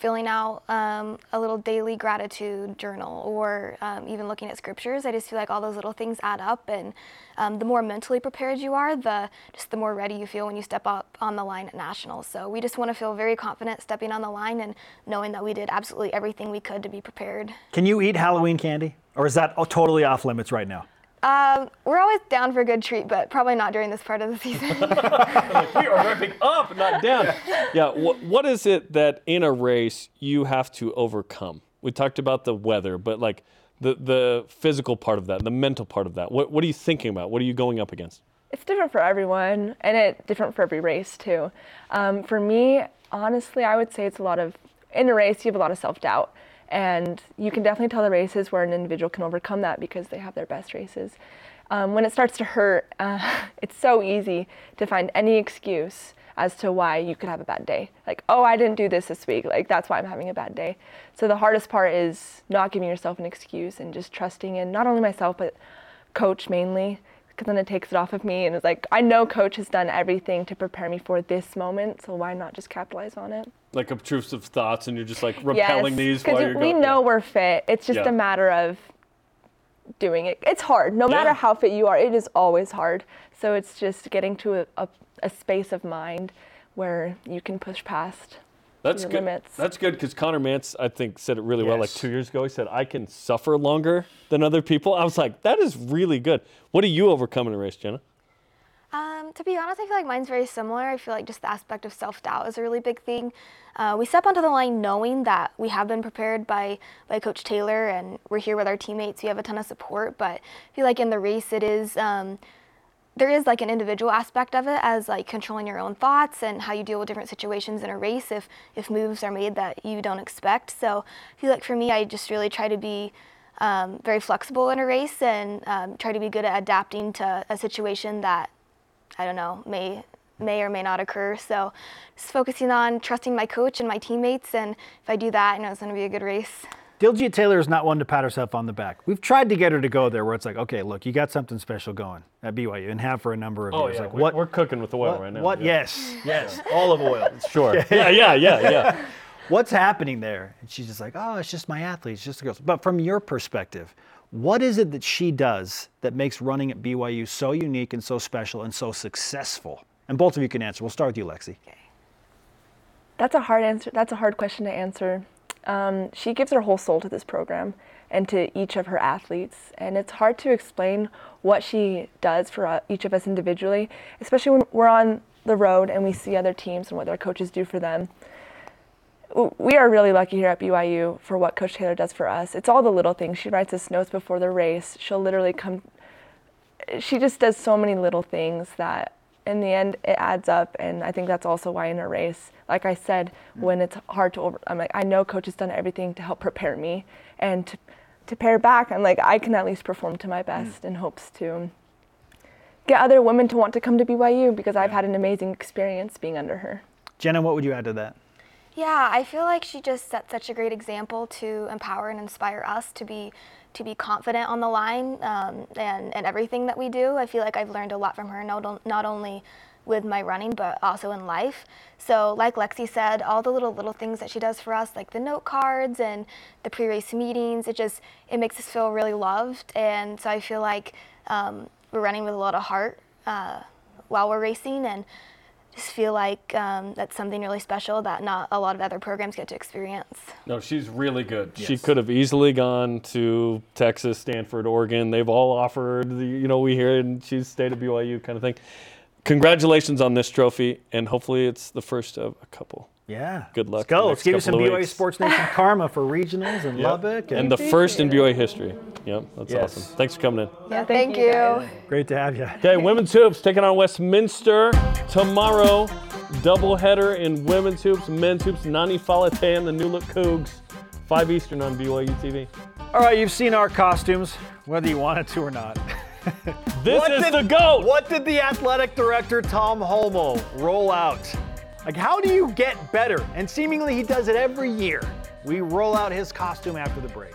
filling out um, a little daily gratitude journal, or um, even looking at scriptures. I just feel like all those little things add up, and um, the more mentally prepared you are, the just the more ready you feel when you step up on the line at nationals. So we just want to feel very confident stepping on the line and knowing that we did absolutely everything we could to be prepared. Can you eat Halloween candy? Or is that oh, totally off limits right now? Um, we're always down for a good treat, but probably not during this part of the season. we are ramping up, not down. Yeah. What, what is it that in a race you have to overcome? We talked about the weather, but like the the physical part of that, the mental part of that. What what are you thinking about? What are you going up against? it's different for everyone and it's different for every race too um, for me honestly i would say it's a lot of in a race you have a lot of self-doubt and you can definitely tell the races where an individual can overcome that because they have their best races. Um, when it starts to hurt uh, it's so easy to find any excuse as to why you could have a bad day. Like oh i didn't do this this week. Like that's why i'm having a bad day. So the hardest part is not giving yourself an excuse and just trusting in not only myself but coach mainly because then it takes it off of me and it's like i know coach has done everything to prepare me for this moment so why not just capitalize on it Like obtrusive thoughts, and you're just like repelling these while you're we going. We know we're fit it's just Yeah. a matter of doing it it's hard no matter Yeah. how fit you are it is always hard so it's just getting to a, a, a space of mind where you can push past That's good. limits That's good because Conner Mantz, I think, said it really well like two years ago. He said, I can suffer longer than other people. I was like, that is really good. What do you overcome in a race, Jenna? To be honest, I feel like mine's very similar. I feel like just the aspect of self doubt is a really big thing. Uh, we step onto the line knowing that we have been prepared by, by Coach Taylor and we're here with our teammates. We have a ton of support, but I feel like in the race, it is. Um, there is like an individual aspect of it as like controlling your own thoughts and how you deal with different situations in a race if if moves are made that you don't expect so i feel like for me i just really try to be um, very flexible in a race and um, try to be good at adapting to a situation that i don't know may may or may not occur so just focusing on trusting my coach and my teammates and if i do that i know it's going to be a good race Diljeet Taylor is not one to pat herself on the back. We've tried to get her to go there where it's like, okay, look, you got something special going at BYU and have for a number of oh, years. like, we're, what? we're cooking with oil what, right now. what? yeah. Yes, yes, olive oil. Sure. yeah, yeah, yeah, yeah. What's happening there? And she's just like, oh, it's just my athletes, just the girls. But from your perspective, what is it that she does that makes running at BYU so unique and so special and so successful? And both of you can answer. We'll start with you, Lexy. Okay. That's a hard answer. That's a hard question to answer. Um, she gives her whole soul to this program and to each of her athletes. And it's hard to explain what she does for uh, each of us individually, especially when we're on the road and we see other teams and what their coaches do for them. We are really lucky here at BYU for what Coach Taylor does for us. It's all the little things. She writes us notes before the race. She'll literally come. She just does so many little things that in the end it adds up and i think that's also why in a race like i said mm. when it's hard to over i'm like i know coach has done everything to help prepare me and to, to pair back i'm like i can at least perform to my mm. best in hopes to get other women to want to come to byu because i've had an amazing experience being under her jenna what would you add to that yeah i feel like she just set such a great example to empower and inspire us to be to be confident on the line um, and, and everything that we do. I feel like I've learned a lot from her, not, not only with my running, but also in life. So, like Lexy said, all the little little things that she does for us, like the note cards and the pre-race meetings, it just it makes us feel really loved. And so I feel like um, we're running with a lot of heart uh, while we're racing, and just feel like um, that's something really special that not a lot of other programs get to experience. No, she's really good. Yes. She could have easily gone to Texas, Stanford, Oregon. They've all offered, the, you know, we hear and she's stayed at BYU kind of thing. Congratulations on this trophy, and hopefully it's the first of a couple. Yeah. Good luck. Let's go. Let's give you some BYU weeks. Sports Nation karma for regionals in yep. Lubbock. And, and the first in BYU history. Yep, that's yes. awesome. Thanks for coming in. Yeah, thank, thank you. you. Great to have you. Okay, women's hoops taking on Westminster tomorrow. Doubleheader in women's hoops, men's hoops. Nani Falatea and the New Look Cougs. 5 Eastern on BYU TV. All right, you've seen our costumes, whether you wanted to or not. this what is did, the GOAT. What did the athletic director, Tom Holmoe, roll out? Like, how do you get better? And seemingly he does it every year. We roll out his costume after the break.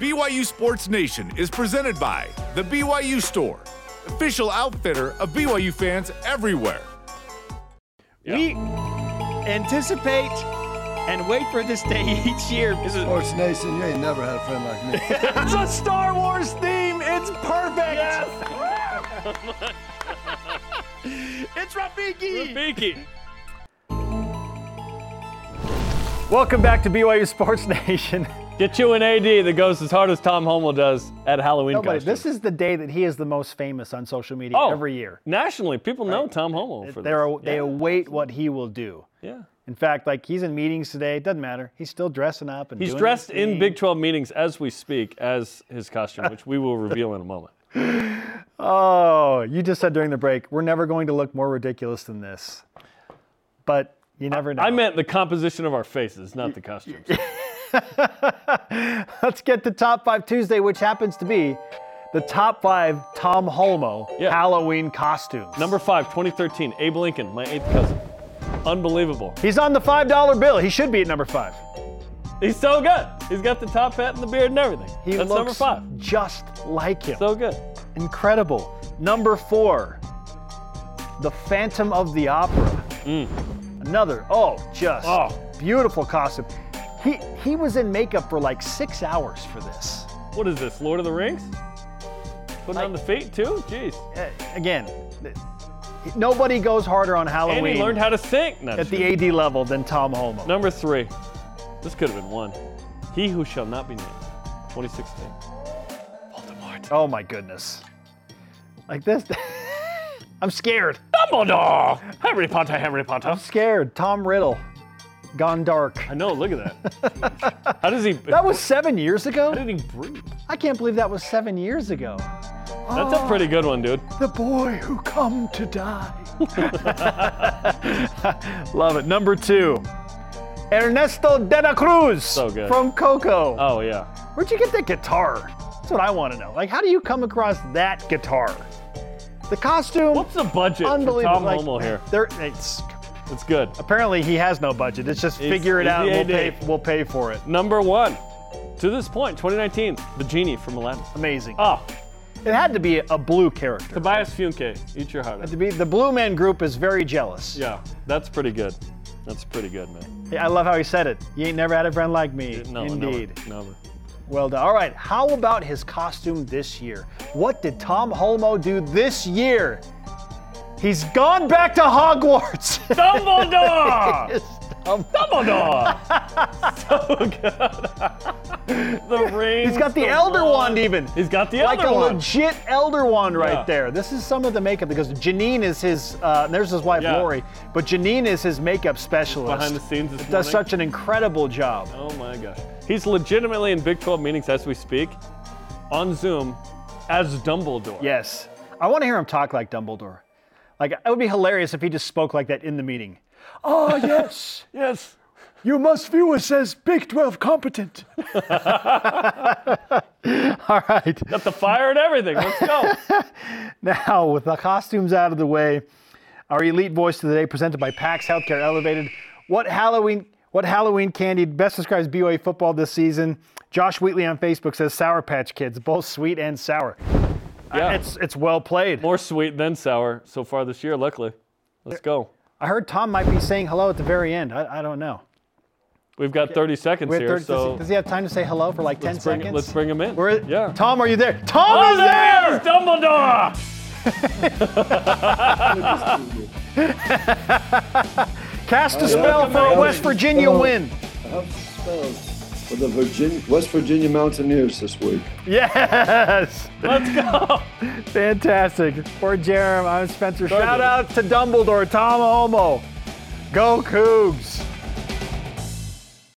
BYU Sports Nation is presented by The BYU Store, official outfitter of BYU fans everywhere. Yeah. We anticipate and wait for this day each year. Sports Nation, you ain't never had a friend like me. it's a Star Wars theme. It's perfect. Yes. it's Rafiki! Rafiki! Welcome back to BYU Sports Nation. Get you an AD that goes as hard as Tom Holmoe does at Halloween Nobody, This is the day that he is the most famous on social media oh, every year. Nationally, people know right. Tom Holmoe for They're, this. They yeah. await what he will do. Yeah. In fact, like he's in meetings today. It doesn't matter. He's still dressing up and he's dressed in Big 12 meetings as we speak as his costume, which we will reveal in a moment. Oh, you just said during the break, we're never going to look more ridiculous than this. But you never know. I meant the composition of our faces, not the costumes. Let's get to Top 5 Tuesday, which happens to be the top five Tom Holmoe yeah. Halloween costumes. Number five, 2013, Abe Lincoln, my eighth cousin. Unbelievable. He's on the $5 bill. He should be at number five. He's so good. He's got the top hat and the beard and everything. He That's looks number five. just like him. So good. Incredible. Number four, The Phantom of the Opera. Mm. Another, oh, just oh. beautiful costume. He he was in makeup for like six hours for this. What is this, Lord of the Rings? Putting like, on the feet too? Jeez. Uh, again, nobody goes harder on Halloween. And he learned how to sing. at the AD level than Tom Holmoe. Number three. This could have been one. He who shall not be named. 2016. Voldemort. Oh my goodness. Like this. I'm scared. Dumbledore! Harry Potter, Harry Potter. I'm scared. Tom Riddle. Gone dark. I know, look at that. How does he. That was seven years ago? How did he breathe? I can't believe that was seven years ago. That's oh, a ah, pretty good one, dude. The boy who come to die. Love it. Number two. Ernesto de la Cruz so good. from Coco. Oh, yeah. Where'd you get that guitar? That's what I want to know. Like, how do you come across that guitar? The costume. What's the budget for Tom like, here? There, it's it's good. Apparently, he has no budget. It's just figure it out. And we'll pay. We'll pay for it. Number one, to this point, 2019, the genie from Aladdin. Amazing. Oh, it had to be a blue character. Tobias Funke, eat your heart out. To be the Blue Man Group is very jealous. Yeah, that's pretty good. That's pretty good, man. Hey, I love how he said it. You ain't never had a friend like me. No, Indeed. Never, never. Well done. All right, how about his costume this year? What did Tom Holmoe do this year? He's gone back to Hogwarts. Dumbledore! Dumbledore. so good. the ring. He's got the Elder Wand even. He's got the like Elder a legit Elder Wand right Yeah. there. This is some of the makeup because Janine is his. Uh, there's his wife Yeah. Lori, but Janine is his makeup specialist. behind the scenes Does morning. such an incredible job. Oh my gosh. He's legitimately in Big 12 meetings as we speak on Zoom as Dumbledore. Yes, I want to hear him talk like Dumbledore. Like it would be hilarious if he just spoke like that in the meeting. Oh yes, yes. You must view us as Big 12 competent. All right. Got the fire and everything. Let's go. Now, with the costumes out of the way, our elite voice of the day presented by PAX Healthcare Elevated. What Halloween what Halloween candy best describes BYU football this season? Josh Wheatley on Facebook says Sour Patch Kids, both sweet and sour. Yeah. It's it's well played. More sweet than sour so far this year, luckily. Let's go. I heard Tom might be saying hello at the very end. I, I don't know. We've got 30 seconds We have here, 30 does, so he, does he have time to say hello for like 10 let's bring, seconds? let's bring him in. We're- yeah. Tom, are you there? Tom Oh, is there! there's Dumbledore! Cast a spell for a West Virginia win. I for the Virginia, West Virginia Mountaineers this week. Yes. Let's go. Fantastic. For Jarom, I'm Spencer. Shout out to Dumbledore, Tom Holmoe. Go Cougs.